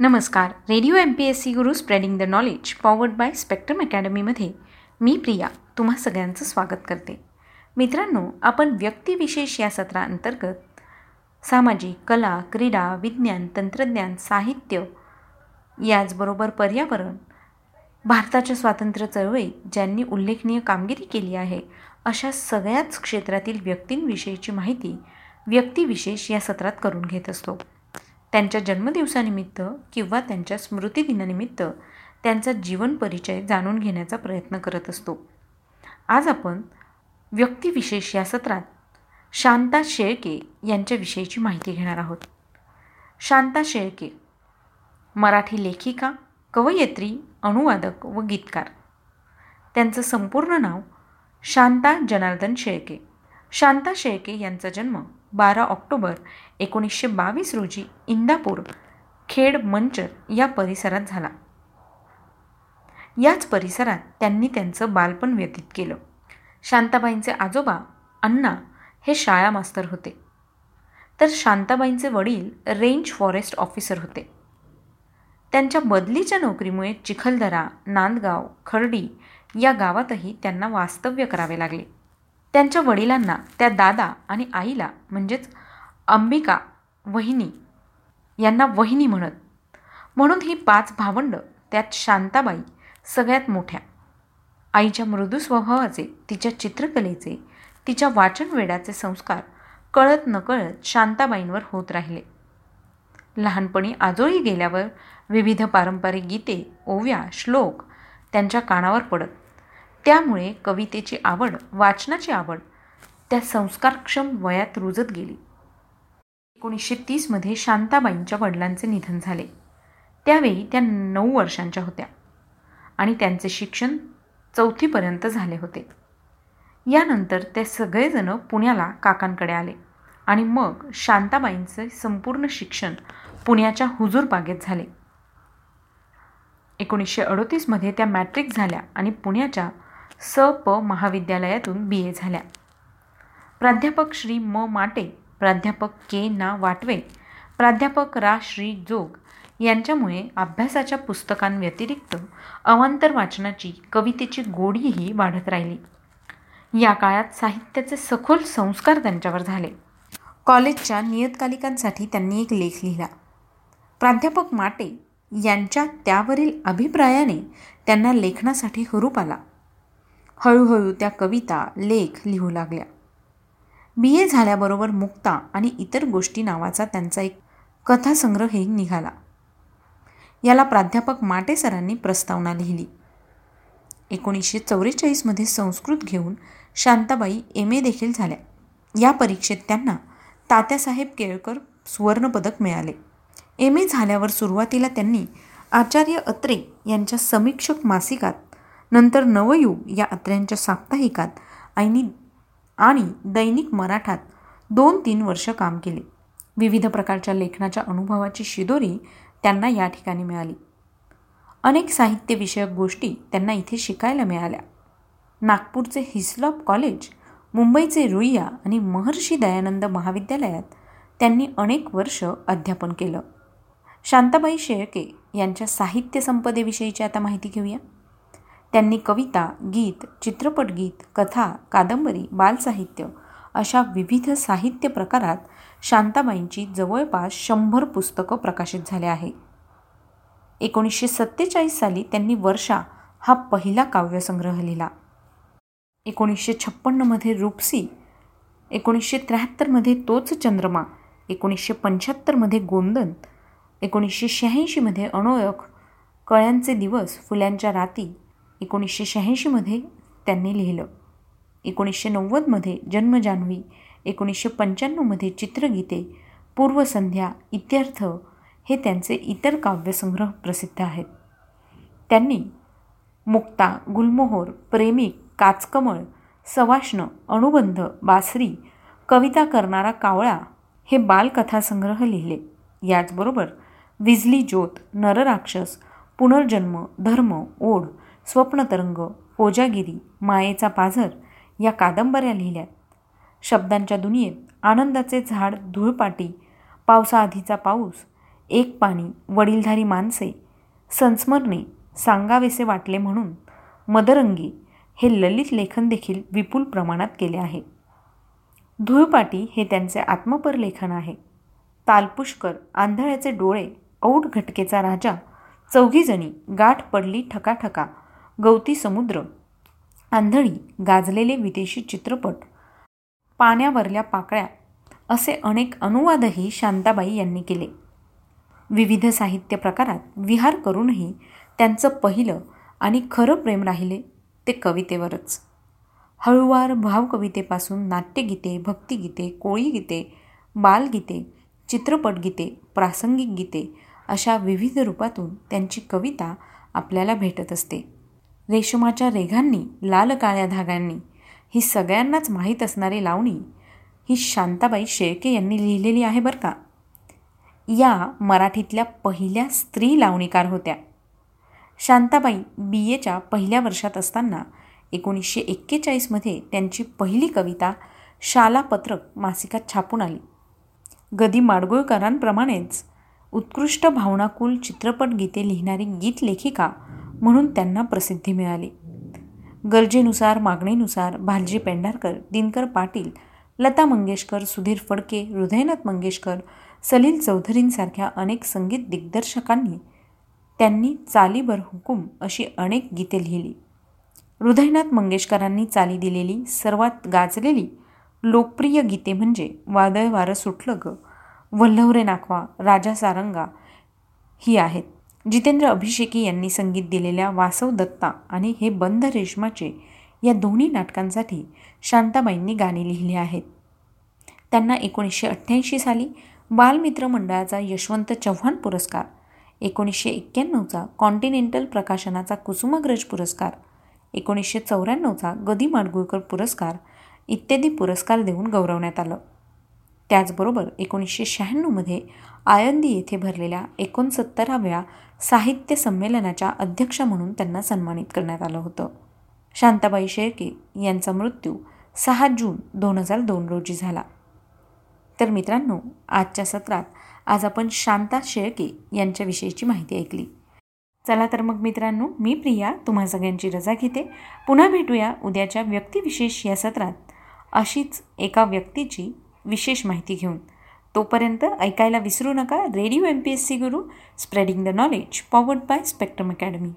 नमस्कार. Radio M P S C Guru spreading the knowledge powered by Spectrum अकॅडमीमध्ये मी प्रिया तुम्हा सगळ्यांचं स्वागत करते. मित्रांनो आपण व्यक्तिविशेष या सत्राअंतर्गत सामाजिक कला क्रीडा विज्ञान तंत्रज्ञान साहित्य याचबरोबर पर्यावरण भारताच्या स्वातंत्र्य चळवळीत ज्यांनी उल्लेखनीय कामगिरी केली आहे अशा सगळ्याच क्षेत्रातील व्यक्तींविषयीची माहिती व्यक्तिविशेष या सत्रात करून घेत असतो. त्यांच्या जन्मदिवसानिमित्त किंवा त्यांच्या स्मृतिदिनानिमित्त त्यांचा जीवन परिचय जाणून घेण्याचा प्रयत्न करत असतो. आज आपण व्यक्तिविशेष या सत्रात शांता शेळके यांच्याविषयीची माहिती घेणार आहोत. शांता शेळके मराठी लेखिका कवयित्री अनुवादक व गीतकार. त्यांचं संपूर्ण नाव शांता जनार्दन शेळके. शांता शेळके यांचा जन्म बारा ऑक्टोबर एकोणीसशे बावीस रोजी इंदापूर खेड मंचर या परिसरात झाला. याच परिसरात त्यांनी त्यांचं बालपण व्यतीत केलं. शांताबाईंचे आजोबा अण्णा हे शाळा मास्तर होते. तर शांताबाईंचे वडील रेंज फॉरेस्ट ऑफिसर होते. त्यांच्या बदलीच्या नोकरीमुळे चिखलदरा नांदगाव खर्डी या गावातही त्यांना वास्तव्य करावे लागले. त्यांच्या वडिलांना त्या दादा आणि आईला म्हणजेच अंबिका वहिनी यांना वहिनी म्हणत. म्हणून ही पाच भावंडं त्यात शांताबाई सगळ्यात मोठ्या. आईच्या मृदू स्वभावाचे तिच्या चित्रकलेचे तिच्या वाचनवेडाचे संस्कार कळत नकळत शांताबाईंवर होत राहिले. लहानपणी आजोळी गेल्यावर विविध पारंपरिक गीते ओव्या श्लोक त्यांच्या कानावर पडत. त्यामुळे कवितेची आवड वाचनाची आवड त्या संस्कारक्षम वयात रुजत गेली. एकोणीसशे तीसमध्ये शांताबाईंच्या वडिलांचे निधन झाले. त्यावेळी त्या नऊ वर्षांच्या होत्या आणि त्यांचे शिक्षण चौथीपर्यंत झाले होते. यानंतर ते सगळेजण पुण्याला काकांकडे आले आणि मग शांताबाईंचे संपूर्ण शिक्षण पुण्याच्या हुजूर बागेत झाले. एकोणीसशे अडोतीसमध्ये त्या मॅट्रिक झाल्या आणि पुण्याच्या स प महाविद्यालयातून बी ए झाल्या. प्राध्यापक श्री म माटे प्राध्यापक के ना वाटवे प्राध्यापक रा श्री जोग यांच्यामुळे अभ्यासाच्या पुस्तकांव्यतिरिक्त अवांतर वाचनाची कवितेची गोडीही वाढत राहिली. या काळात साहित्याचे सखोल संस्कार त्यांच्यावर झाले. कॉलेजच्या नियतकालिकांसाठी त्यांनी एक लेख लिहिला. प्राध्यापक माटे यांच्या त्यावरील अभिप्रायाने त्यांना लेखनासाठी हुरूप आला. हळूहळू त्या कविता लेख लिहू लागल्या. बी ए झाल्याबरोबर मुक्ता आणि इतर गोष्टी नावाचा त्यांचा एक कथासंग्रहही निघाला. याला प्राध्यापक माटे सरांनी प्रस्तावना लिहिली. एकोणीसशे चौवेचाळीसमध्ये संस्कृत घेऊन शांताबाई एम ए देखील झाल्या. या परीक्षेत त्यांना तात्यासाहेब केळकर सुवर्णपदक मिळाले. एम ए झाल्यावर सुरुवातीला त्यांनी आचार्य अत्रे यांच्या समीक्षक मासिकात नंतर नवयुग या अत्र्यांच्या साप्ताहिकात आईनी आणि दैनिक मराठात दोन तीन वर्ष काम केले. विविध प्रकारच्या लेखनाच्या अनुभवाची शिदोरी त्यांना या ठिकाणी मिळाली. अनेक साहित्यविषयक गोष्टी त्यांना इथे शिकायला मिळाल्या. नागपूरचे हिस्लॉप कॉलेज मुंबईचे रुईया आणि महर्षी दयानंद महाविद्यालयात त्यांनी अनेक वर्ष अध्यापन केलं. शांताबाई शेळके यांच्या साहित्य संपदेविषयीची आता माहिती घेऊया. त्यांनी कविता गीत चित्रपटगीत कथा कादंबरी बालसाहित्य अशा विविध साहित्य प्रकारात शांताबाईंची जवळपास शंभर पुस्तकं प्रकाशित झाले आहे. एकोणीसशे सत्तेचाळीस साली त्यांनी वर्षा हा पहिला काव्यसंग्रह लिहिला. एकोणीसशे छप्पन्नमध्ये रूपसी एकोणीसशे त्र्याहत्तरमध्ये तोच चंद्रमा एकोणीसशे पंच्याहत्तरमध्ये गोंदन एकोणीसशे शहाऐंशीमध्ये अनोळख कळ्यांचे दिवस फुल्यांच्या राती एकोणीसशे शहाऐंशीमध्ये त्यांनी लिहिलं. एकोणीसशे नव्वदमध्ये जन्मजान्हवी एकोणीसशे पंच्याण्णवमध्ये चित्रगीते पूर्वसंध्या इत्यर्थ हे त्यांचे इतर काव्यसंग्रह प्रसिद्ध आहेत. त्यांनी मुक्ता गुलमोहोर प्रेमिक काचकमळ सवाष्ण अनुबंध बासरी कविता करणारा कावळा हे बालकथासंग्रह लिहिले. याचबरोबर विजली ज्योत नरराक्षस पुनर्जन्म धर्म ओढ स्वप्नतरंग ओजागिरी मायेचा पाझर या कादंबऱ्या लिहिल्यात. शब्दांच्या दुनियेत आनंदाचे झाड धूळपाटी पावसाआधीचा पाऊस एक पाणी वडीलधारी माणसे संस्मरणे सांगावेसे वाटले म्हणून मदरंगी हे ललित लेखन देखील विपुल प्रमाणात केले आहे. धुळपाटी हे त्यांचे आत्मपर लेखन आहे. तालपुष्कर आंधळ्याचे डोळे औड घटकेचा राजा चौघीजणी गाठ पडली ठकाठका गवती समुद्र आंधळी गाजलेले विदेशी चित्रपट पाण्यावरल्या पाकळ्या असे अनेक अनुवादही शांताबाई यांनी केले. विविध साहित्य प्रकारात विहार करूनही त्यांचं पहिलं आणि खरं प्रेम राहिले ते कवितेवरच. हळुवार भावकवितेपासून नाट्यगीते भक्तिगीते कोळीगीते बालगीते चित्रपटगीते प्रासंगिक गीते अशा विविध रूपातून त्यांची कविता आपल्याला भेटत असते. रेशमाच्या रेघांनी लाल काळ्या धाग्यांनी ही सगळ्यांनाच माहीत असणारी लावणी ही शांताबाई शेळके यांनी लिहिलेली आहे बरं का? या मराठीतल्या पहिल्या स्त्री लावणीकार होत्या. शांताबाई बी. एच्या पहिल्या वर्षात असताना एकोणीसशे एक्केचाळीसमध्ये त्यांची पहिली कविता शालापत्रक मासिकात छापून आली. गदी माडगुळकरांप्रमाणेच उत्कृष्ट भावनाकुल चित्रपट गीते लिहिणारी गीतलेखिका म्हणून त्यांना प्रसिद्धी मिळाली. गरजेनुसार मागणीनुसार भालजी पेंढारकर दिनकर पाटील लता मंगेशकर सुधीर फडके हृदयनाथ मंगेशकर सलील चौधरींसारख्या अनेक संगीत दिग्दर्शकांनी त्यांनी चालीबर हुकूम अशी अनेक गीते लिहिली. हृदयनाथ मंगेशकरांनी चाली दिलेली सर्वात गाजलेली लोकप्रिय गीते म्हणजे वादळ वारं सुटलं ग वल्लवरे नाखवा राजा सारंगा ही आहेत. जितेंद्र अभिषेकी यांनी संगीत दिलेल्या वासव दत्ता आणि हे बंद रेशमाचे या दोन्ही नाटकांसाठी शांताबाईंनी गाणी लिहिली आहेत. त्यांना एकोणीसशे अठ्ठ्याऐंशी साली बालमित्र मंडळाचा यशवंत चव्हाण पुरस्कार एकोणीसशे एक्क्याण्णवचा कॉन्टिनेंटल प्रकाशनाचा कुसुमाग्रज पुरस्कार एकोणीसशे चौऱ्याण्णवचा गदी माडगुळकर पुरस्कार इत्यादी पुरस्कार देऊन गौरवण्यात आलं. त्याचबरोबर एकोणीसशे शहाण्णवमध्ये आयंदी येथे भरलेल्या एकोणसत्तराव्या साहित्य संमेलनाच्या अध्यक्ष म्हणून त्यांना सन्मानित करण्यात आलं होतं. शांताबाई शेळके यांचा मृत्यू सहा जून दोन हजार दोन रोजी झाला. तर मित्रांनो आजच्या सत्रात आज आपण शांता शेळके यांच्याविषयीची माहिती ऐकली. चला तर मग मित्रांनो मी प्रिया तुम्हा सगळ्यांची रजा घेते. पुन्हा भेटूया उद्याच्या व्यक्तिविशेष या सत्रात. अशीच एका व्यक्तीची विशेष माहिती घेऊन. तोपर्यंत ऐकायला विसरू नका. Radio M P S C Guru spreading the knowledge powered by Spectrum Academy